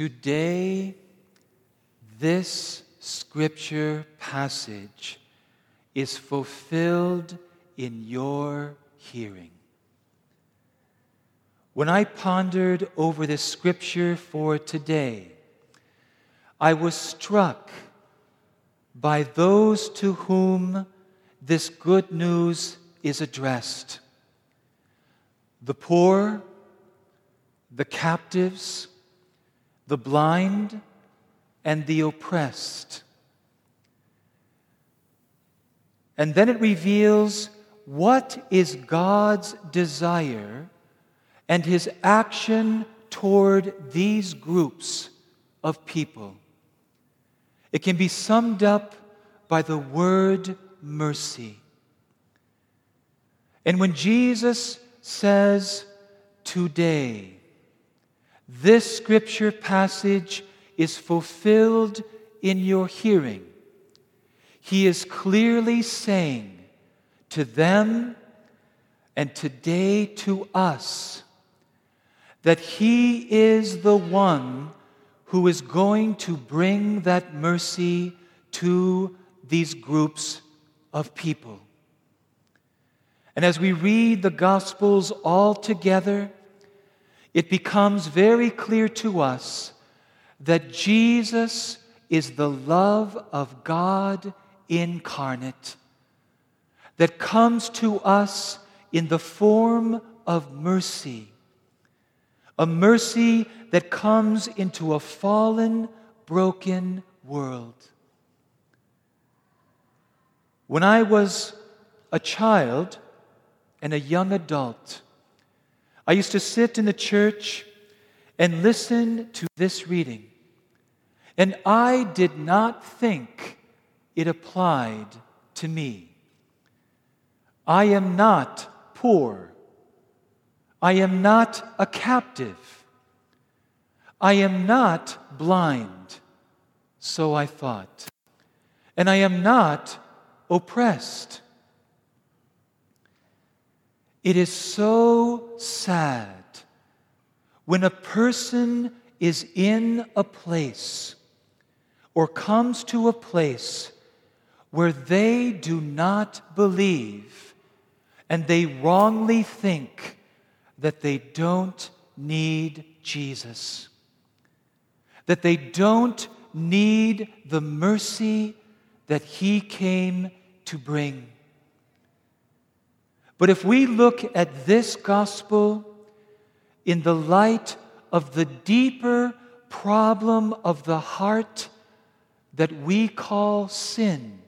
Today, this scripture passage is fulfilled in your hearing. When I pondered over this scripture for today, I was struck by those to whom this good news is addressed the poor, the captives, the blind, and the oppressed. And then it reveals what is God's desire and his action toward these groups of people. It can be summed up by the word mercy. And when Jesus says, Today, this scripture passage is fulfilled in your hearing. He is clearly saying to them and today to us that He is the one who is going to bring that mercy to these groups of people. And as we read the Gospels all together, it becomes very clear to us that Jesus is the love of God incarnate that comes to us in the form of mercy. A mercy that comes into a fallen, broken world. When I was a child and a young adult, I used to sit in the church and listen to this reading. And I did not think it applied to me. I am not poor. I am not a captive. I am not blind, so I thought. And I am not oppressed. It is so sad when a person is in a place or comes to a place where they do not believe and they wrongly think that they don't need Jesus, that they don't need the mercy that He came to bring. But if we look at this gospel in the light of the deeper problem of the heart that we call sin,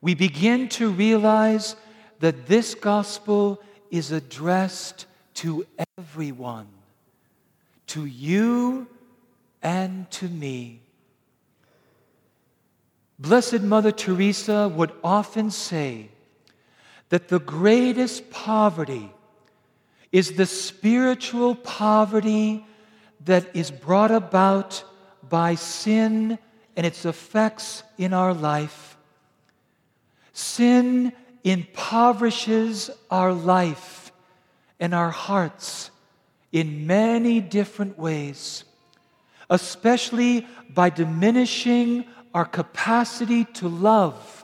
we begin to realize that this gospel is addressed to everyone, to you and to me. Blessed Mother Teresa would often say, that the greatest poverty is the spiritual poverty that is brought about by sin and its effects in our life. Sin impoverishes our life and our hearts in many different ways, especially by diminishing our capacity to love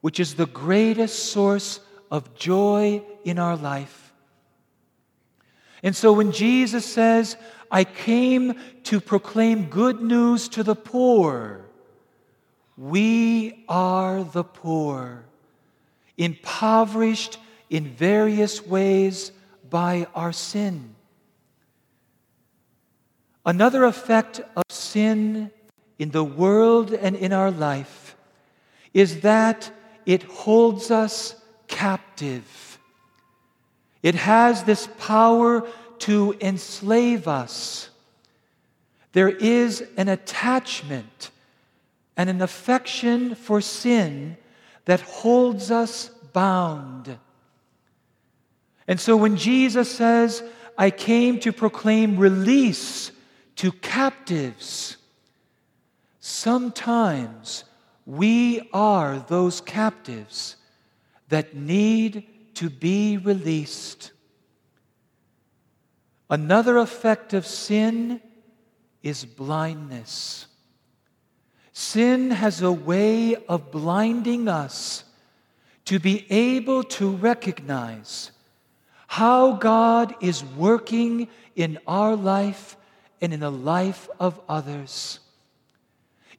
which is the greatest source of joy in our life. And so when Jesus says, I came to proclaim good news to the poor, we are the poor, impoverished in various ways by our sin. Another effect of sin in the world and in our life is that it holds us captive. It has this power to enslave us. There is an attachment and an affection for sin that holds us bound. And so when Jesus says, I came to proclaim release to captives, sometimes we are those captives that need to be released. Another effect of sin is blindness. Sin has a way of blinding us to be able to recognize how God is working in our life and in the life of others.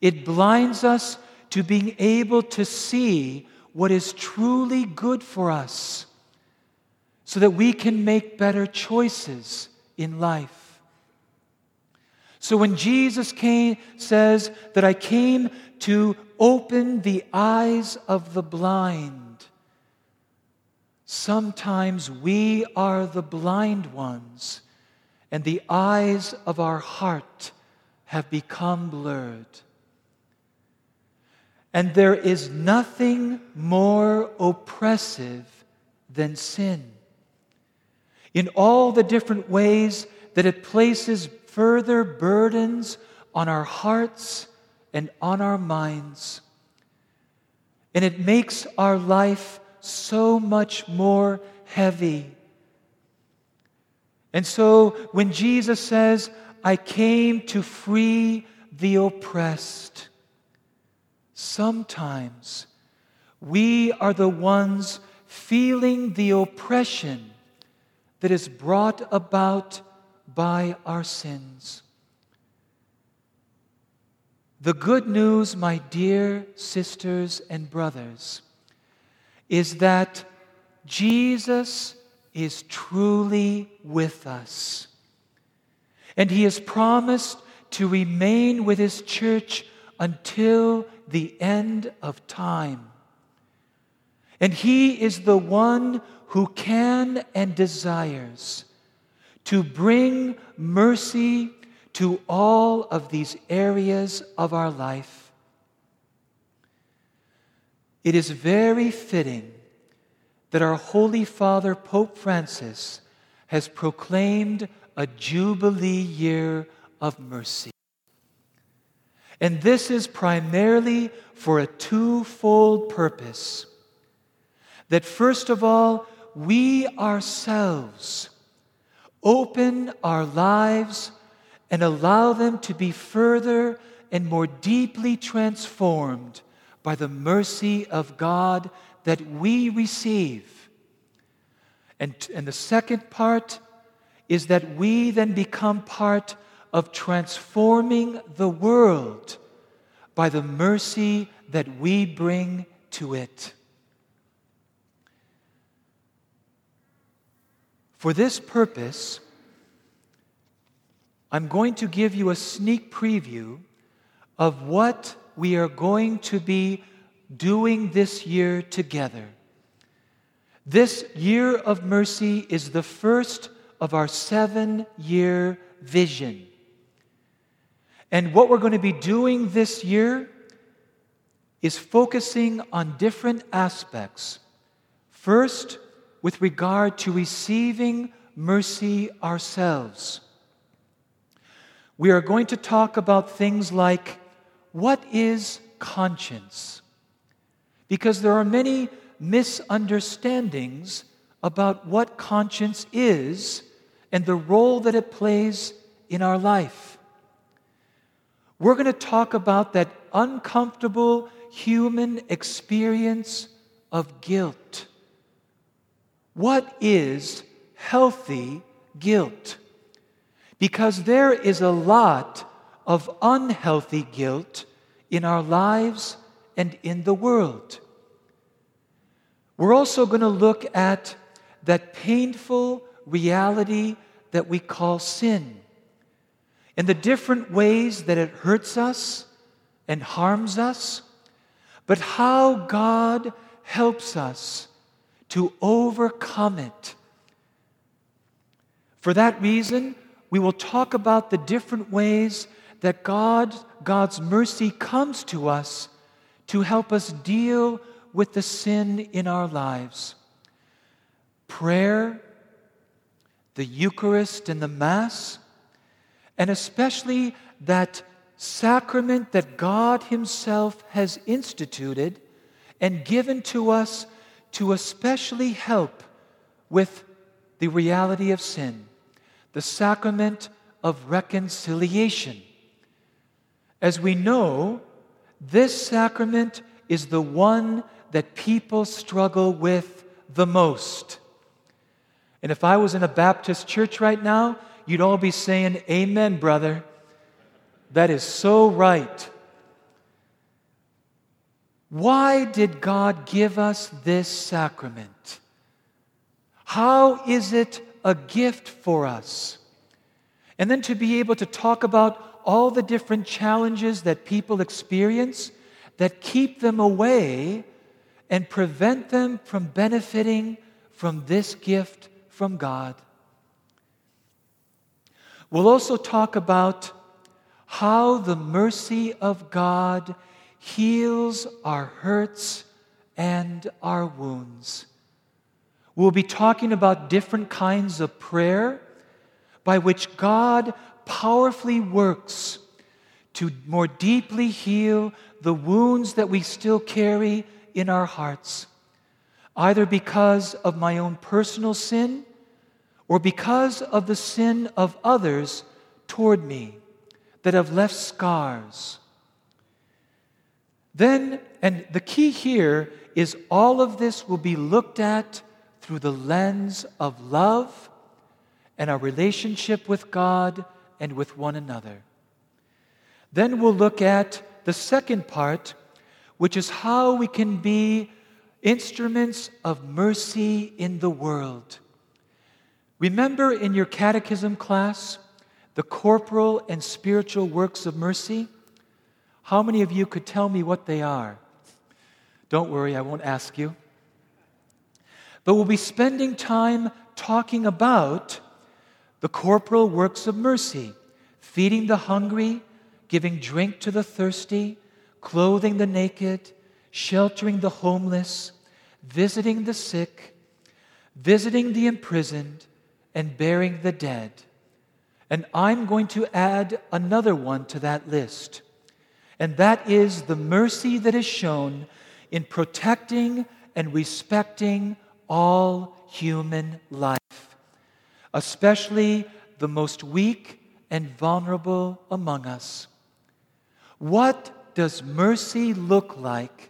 It blinds us to being able to see what is truly good for us so that we can make better choices in life. So when Jesus came, says that I came to open the eyes of the blind, sometimes we are the blind ones, and the eyes of our heart have become blurred. And there is nothing more oppressive than sin. In all the different ways that it places further burdens on our hearts and on our minds. And it makes our life so much more heavy. And so when Jesus says, I came to free the oppressed, Sometimes we are the ones feeling the oppression that is brought about by our sins. The good news, my dear sisters and brothers, is that Jesus is truly with us. And he has promised to remain with his church until the end of time. And He is the one who can and desires to bring mercy to all of these areas of our life. It is very fitting that our Holy Father, Pope Francis, has proclaimed a Jubilee year of mercy. And this is primarily for a twofold purpose. That first of all, we ourselves open our lives and allow them to be further and more deeply transformed by the mercy of God that we receive. And, and the second part is that we then become part of transforming the world by the mercy that we bring to it. For this purpose, I'm going to give you a sneak preview of what we are going to be doing this year together. This year of mercy is the first of our seven year vision. And what we're going to be doing this year is focusing on different aspects. First, with regard to receiving mercy ourselves. We are going to talk about things like what is conscience? Because there are many misunderstandings about what conscience is and the role that it plays in our life. We're going to talk about that uncomfortable human experience of guilt. What is healthy guilt? Because there is a lot of unhealthy guilt in our lives and in the world. We're also going to look at that painful reality that we call sin and the different ways that it hurts us and harms us, but how God helps us to overcome it. For that reason, we will talk about the different ways that God, God's mercy comes to us to help us deal with the sin in our lives. Prayer, the Eucharist and the Mass, and especially that sacrament that God Himself has instituted and given to us to especially help with the reality of sin the sacrament of reconciliation. As we know, this sacrament is the one that people struggle with the most. And if I was in a Baptist church right now, you'd all be saying, Amen, brother. That is so right. Why did God give us this sacrament? How is it a gift for us? And then to be able to talk about all the different challenges that people experience that keep them away and prevent them from benefiting from this gift from God. We'll also talk about how the mercy of God heals our hurts and our wounds. We'll be talking about different kinds of prayer by which God powerfully works to more deeply heal the wounds that we still carry in our hearts, either because of my own personal sin or because of the sin of others toward me that have left scars. Then, and the key here is all of this will be looked at through the lens of love and our relationship with God and with one another. Then we'll look at the second part, which is how we can be instruments of mercy in the world. Remember in your catechism class the corporal and spiritual works of mercy? How many of you could tell me what they are? Don't worry, I won't ask you. But we'll be spending time talking about the corporal works of mercy feeding the hungry, giving drink to the thirsty, clothing the naked, sheltering the homeless, visiting the sick, visiting the imprisoned, and burying the dead. And I'm going to add another one to that list. And that is the mercy that is shown in protecting and respecting all human life, especially the most weak and vulnerable among us. What does mercy look like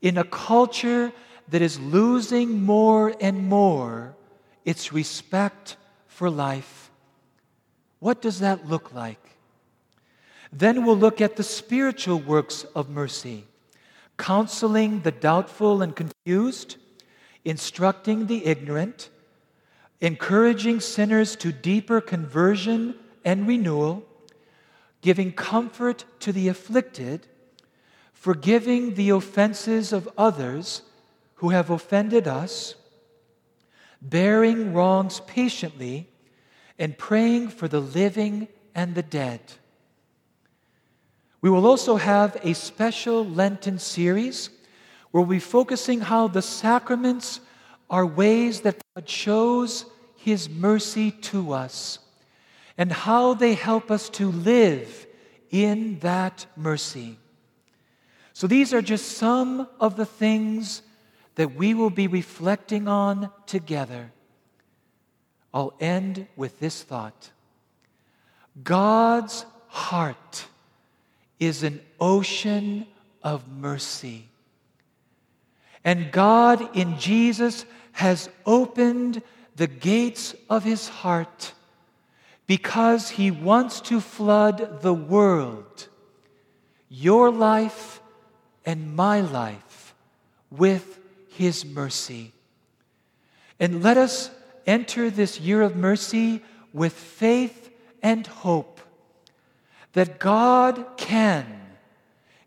in a culture that is losing more and more its respect for life? What does that look like? Then we'll look at the spiritual works of mercy, counseling the doubtful and confused, instructing the ignorant, encouraging sinners to deeper conversion and renewal giving comfort to the afflicted, forgiving the offenses of others who have offended us, bearing wrongs patiently, and praying for the living and the dead. We will also have a special Lenten series where we'll be focusing how the sacraments are ways that God shows His mercy to us and how they help us to live in that mercy. So, these are just some of the things that we will be reflecting on together. I'll end with this thought God's heart is an ocean of mercy. And God in Jesus has opened the gates of his heart because he wants to flood the world, your life and my life, with his mercy. And let us enter this year of mercy with faith and hope that God can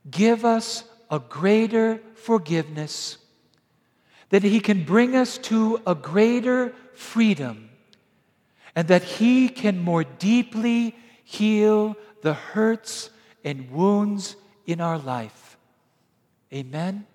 give us a greater forgiveness, that He can bring us to a greater freedom and that He can more deeply heal the hurts and wounds in our life. Amen.